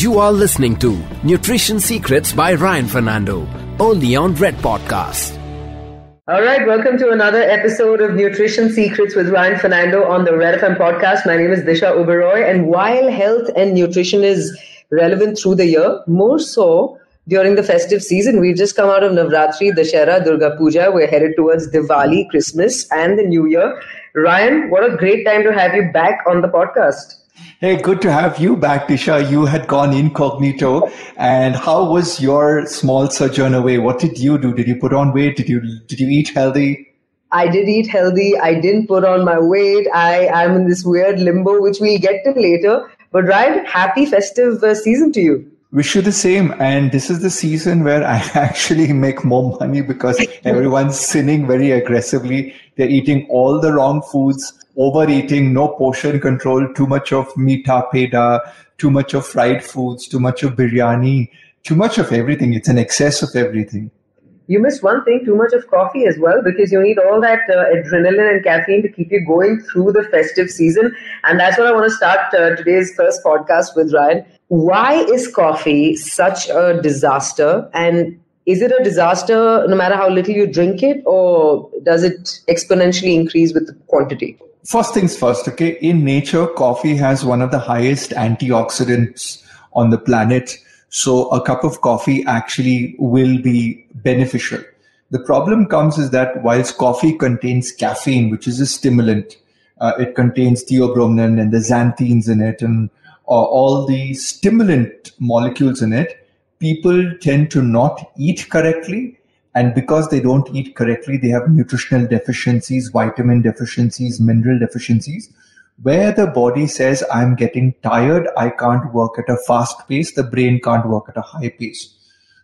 You are listening to Nutrition Secrets by Ryan Fernando, only on Red Podcast. All right, welcome to another episode of Nutrition Secrets with Ryan Fernando on the Red FM podcast. My name is Disha Uberoy, and while health and nutrition is relevant through the year, more so during the festive season, we've just come out of Navratri, Dashera, Durga Puja. We're headed towards Diwali, Christmas, and the New Year. Ryan, what a great time to have you back on the podcast. Hey, good to have you back, Disha. You had gone incognito. And how was your small sojourn away? What did you do? Did you put on weight? Did you did you eat healthy? I did eat healthy. I didn't put on my weight. I am in this weird limbo, which we'll get to later. But Ryan, happy festive uh, season to you. Wish you the same. And this is the season where I actually make more money because everyone's sinning very aggressively. They're eating all the wrong foods overeating, no portion control, too much of mita peda, too much of fried foods, too much of biryani, too much of everything. It's an excess of everything. You miss one thing, too much of coffee as well, because you need all that uh, adrenaline and caffeine to keep you going through the festive season. And that's what I want to start uh, today's first podcast with, Ryan. Why is coffee such a disaster? And is it a disaster no matter how little you drink it, or does it exponentially increase with the quantity? First things first, okay. In nature, coffee has one of the highest antioxidants on the planet. So a cup of coffee actually will be beneficial. The problem comes is that whilst coffee contains caffeine, which is a stimulant, uh, it contains theobromine and the xanthines in it and uh, all the stimulant molecules in it, people tend to not eat correctly and because they don't eat correctly, they have nutritional deficiencies, vitamin deficiencies, mineral deficiencies. Where the body says, I'm getting tired, I can't work at a fast pace, the brain can't work at a high pace.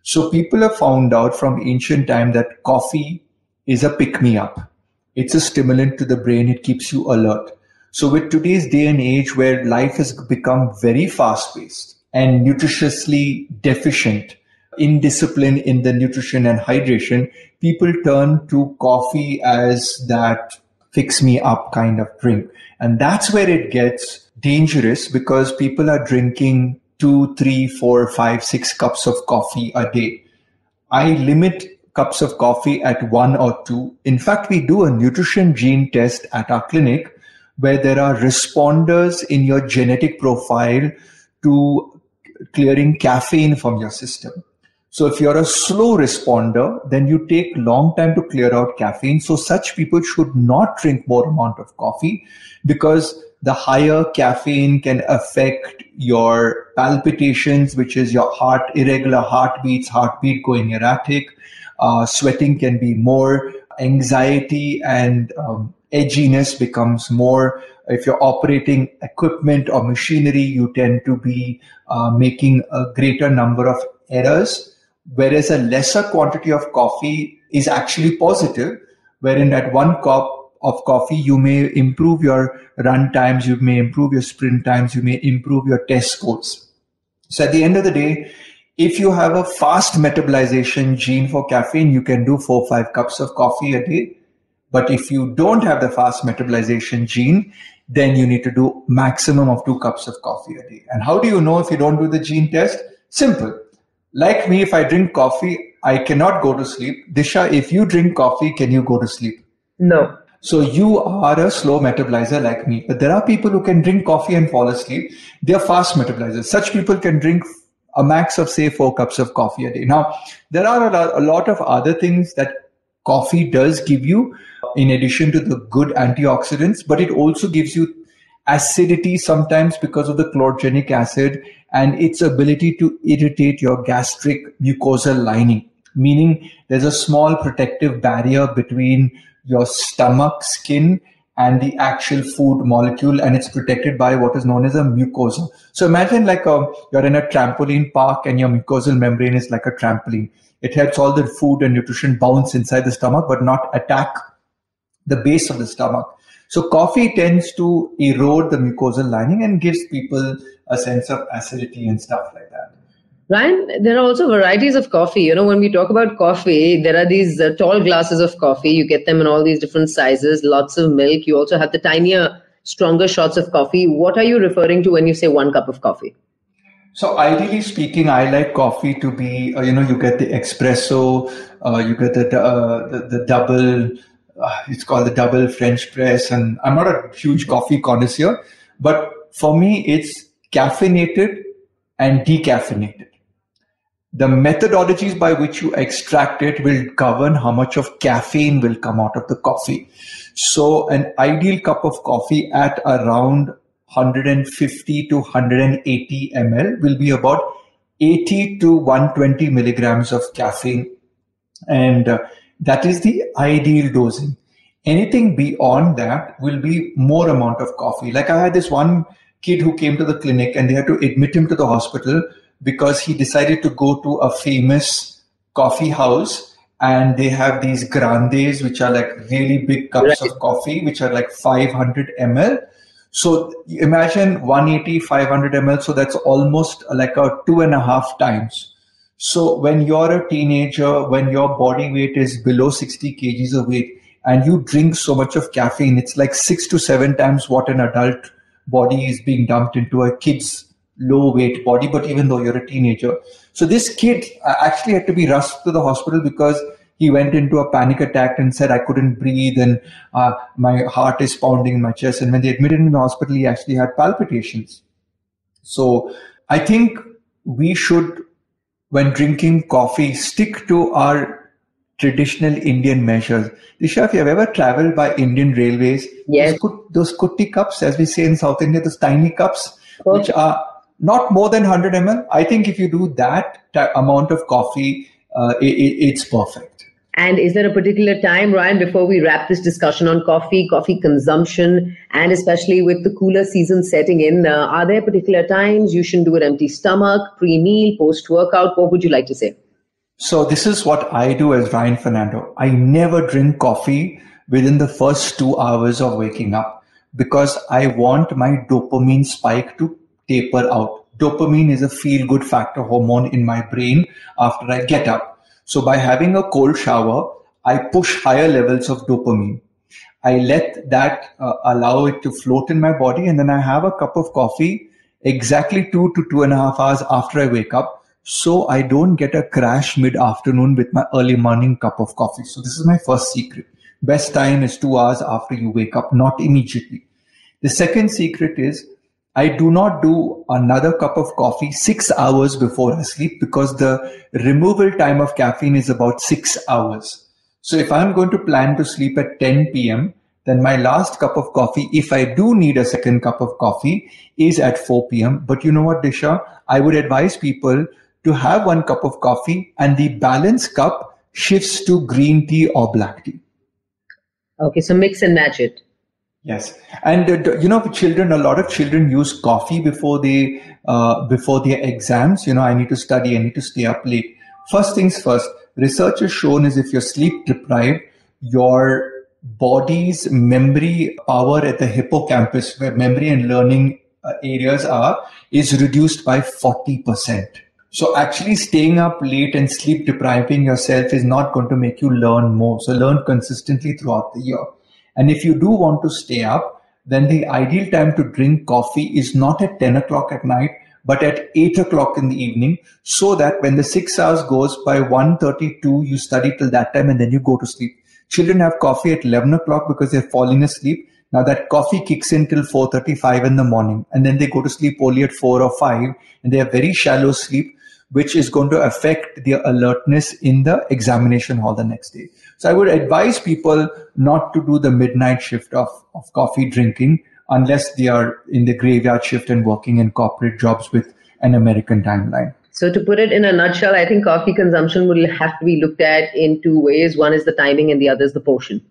So people have found out from ancient time that coffee is a pick me up. It's a stimulant to the brain. It keeps you alert. So with today's day and age where life has become very fast paced and nutritiously deficient, indiscipline in the nutrition and hydration, people turn to coffee as that fix me up kind of drink. And that's where it gets dangerous because people are drinking two, three, four, five, six cups of coffee a day. I limit cups of coffee at one or two. In fact, we do a nutrition gene test at our clinic where there are responders in your genetic profile to clearing caffeine from your system. So if you're a slow responder, then you take long time to clear out caffeine. So such people should not drink more amount of coffee because the higher caffeine can affect your palpitations, which is your heart, irregular heartbeats, heartbeat going erratic. Uh, sweating can be more. Anxiety and um, edginess becomes more. If you're operating equipment or machinery, you tend to be uh, making a greater number of errors whereas a lesser quantity of coffee is actually positive, wherein at one cup of coffee, you may improve your run times, you may improve your sprint times, you may improve your test scores. So at the end of the day, if you have a fast metabolization gene for caffeine, you can do four, five cups of coffee a day. But if you don't have the fast metabolization gene, then you need to do maximum of two cups of coffee a day. And how do you know if you don't do the gene test? Simple like me, if I drink coffee, I cannot go to sleep. Disha, if you drink coffee, can you go to sleep? No. So you are a slow metabolizer like me. But there are people who can drink coffee and fall asleep. They're fast metabolizers. Such people can drink a max of say four cups of coffee a day. Now, there are a lot of other things that coffee does give you in addition to the good antioxidants, but it also gives you acidity sometimes because of the chlorogenic acid and its ability to irritate your gastric mucosal lining, meaning there's a small protective barrier between your stomach skin and the actual food molecule and it's protected by what is known as a mucosa. So imagine like a, um, you're in a trampoline park and your mucosal membrane is like a trampoline. It helps all the food and nutrition bounce inside the stomach but not attack the base of the stomach. So coffee tends to erode the mucosal lining and gives people a sense of acidity and stuff like that. Ryan, there are also varieties of coffee. You know, when we talk about coffee, there are these uh, tall glasses of coffee. You get them in all these different sizes, lots of milk. You also have the tinier, stronger shots of coffee. What are you referring to when you say one cup of coffee? So ideally speaking, I like coffee to be, uh, you know, you get the espresso, uh, you get the, uh, the, the double, uh, it's called the double French press. And I'm not a huge coffee connoisseur, but for me, it's caffeinated and decaffeinated. The methodologies by which you extract it will govern how much of caffeine will come out of the coffee. So an ideal cup of coffee at around 150 to 180 ml will be about 80 to 120 milligrams of caffeine. And uh, that is the ideal dosing. Anything beyond that will be more amount of coffee. Like I had this one kid who came to the clinic and they had to admit him to the hospital because he decided to go to a famous coffee house and they have these grandes which are like really big cups right. of coffee which are like 500 ml so imagine 180 500 ml so that's almost like a two and a half times so when you're a teenager when your body weight is below 60 kgs of weight and you drink so much of caffeine it's like six to seven times what an adult body is being dumped into a kid's low weight body, but even though you're a teenager. So this kid uh, actually had to be rushed to the hospital because he went into a panic attack and said, I couldn't breathe and uh, my heart is pounding in my chest. And when they admitted him in the hospital, he actually had palpitations. So I think we should, when drinking coffee, stick to our traditional Indian measures. Disha, if you have ever traveled by Indian railways, yes. those, those kutti cups, as we say in South India, those tiny cups, which are not more than 100 ml. I think if you do that t- amount of coffee, uh, it, it's perfect. And is there a particular time, Ryan, before we wrap this discussion on coffee, coffee consumption, and especially with the cooler season setting in, uh, are there particular times you shouldn't do it empty stomach, pre meal, post workout? What would you like to say? So this is what I do as Ryan Fernando. I never drink coffee within the first two hours of waking up because I want my dopamine spike to taper out. Dopamine is a feel good factor hormone in my brain after I get up. So by having a cold shower, I push higher levels of dopamine. I let that uh, allow it to float in my body and then I have a cup of coffee exactly two to two and a half hours after I wake up so I don't get a crash mid afternoon with my early morning cup of coffee. So this is my first secret. Best time is two hours after you wake up, not immediately. The second secret is I do not do another cup of coffee six hours before I sleep because the removal time of caffeine is about six hours. So if I'm going to plan to sleep at 10 p.m., then my last cup of coffee, if I do need a second cup of coffee, is at 4 p.m. But you know what, Disha? I would advise people to have one cup of coffee and the balance cup shifts to green tea or black tea. Okay, so mix and match it. Yes, and uh, you know, children. A lot of children use coffee before they uh, before their exams. You know, I need to study. I need to stay up late. First things first. Research has shown is if you're sleep deprived, your body's memory power at the hippocampus, where memory and learning uh, areas are, is reduced by forty percent. So actually staying up late and sleep depriving yourself is not going to make you learn more. So learn consistently throughout the year. And if you do want to stay up, then the ideal time to drink coffee is not at 10 o'clock at night, but at 8 o'clock in the evening, so that when the six hours goes by 1.32, you study till that time and then you go to sleep. Children have coffee at 11 o'clock because they're falling asleep. Now that coffee kicks in till 4.35 in the morning and then they go to sleep only at 4 or 5 and they have very shallow sleep which is going to affect their alertness in the examination hall the next day. So I would advise people not to do the midnight shift of, of coffee drinking unless they are in the graveyard shift and working in corporate jobs with an American timeline. So, to put it in a nutshell, I think coffee consumption will have to be looked at in two ways. One is the timing, and the other is the portion.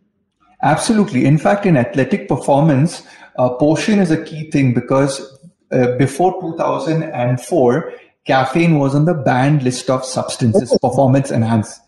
Absolutely. In fact, in athletic performance, uh, portion is a key thing because uh, before 2004, caffeine was on the banned list of substances, oh. performance enhance.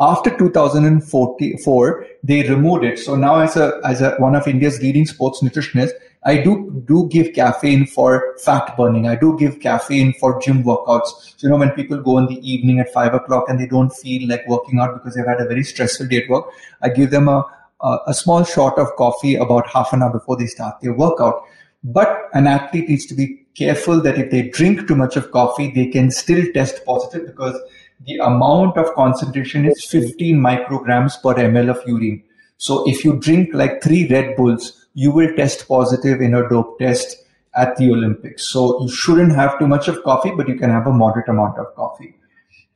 After 2004, they removed it. So now, as a as a one of India's leading sports nutritionists, I do do give caffeine for fat burning. I do give caffeine for gym workouts. So you know when people go in the evening at five o'clock and they don't feel like working out because they've had a very stressful day at work, I give them a a, a small shot of coffee about half an hour before they start their workout. But an athlete needs to be careful that if they drink too much of coffee, they can still test positive because the amount of concentration is 15 micrograms per ml of urine. So if you drink like three Red Bulls, you will test positive in a dope test at the Olympics. So you shouldn't have too much of coffee, but you can have a moderate amount of coffee.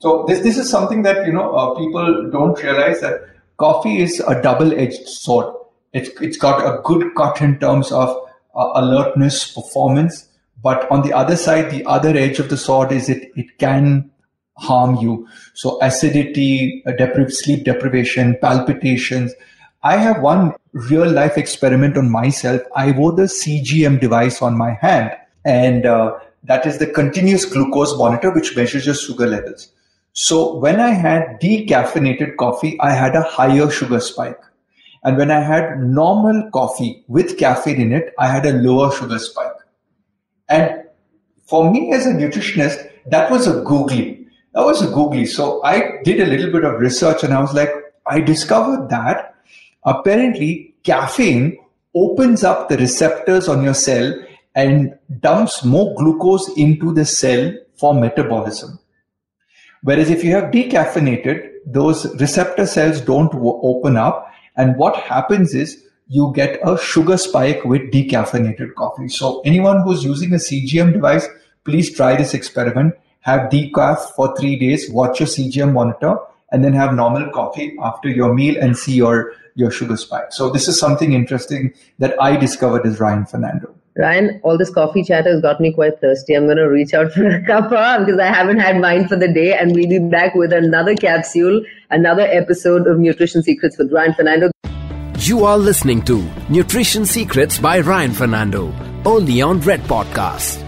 So this this is something that you know uh, people don't realize that coffee is a double-edged sword. It's it's got a good cut in terms of uh, alertness, performance, but on the other side, the other edge of the sword is it it can harm you. So acidity, depri- sleep deprivation, palpitations. I have one real life experiment on myself. I wore the CGM device on my hand, and uh, that is the continuous glucose monitor, which measures your sugar levels. So when I had decaffeinated coffee, I had a higher sugar spike. And when I had normal coffee with caffeine in it, I had a lower sugar spike. And for me as a nutritionist, that was a googly. That was a googly. So I did a little bit of research and I was like, I discovered that apparently caffeine opens up the receptors on your cell and dumps more glucose into the cell for metabolism. Whereas if you have decaffeinated, those receptor cells don't open up. And what happens is you get a sugar spike with decaffeinated coffee. So anyone who's using a CGM device, please try this experiment. Have decaf for three days, watch your CGM monitor, and then have normal coffee after your meal and see your your sugar spike. So this is something interesting that I discovered as Ryan Fernando. Ryan, all this coffee chat has got me quite thirsty. I'm going to reach out for a cuppa because I haven't had mine for the day. And we'll be back with another capsule, another episode of Nutrition Secrets with Ryan Fernando. You are listening to Nutrition Secrets by Ryan Fernando, only on Red Podcast.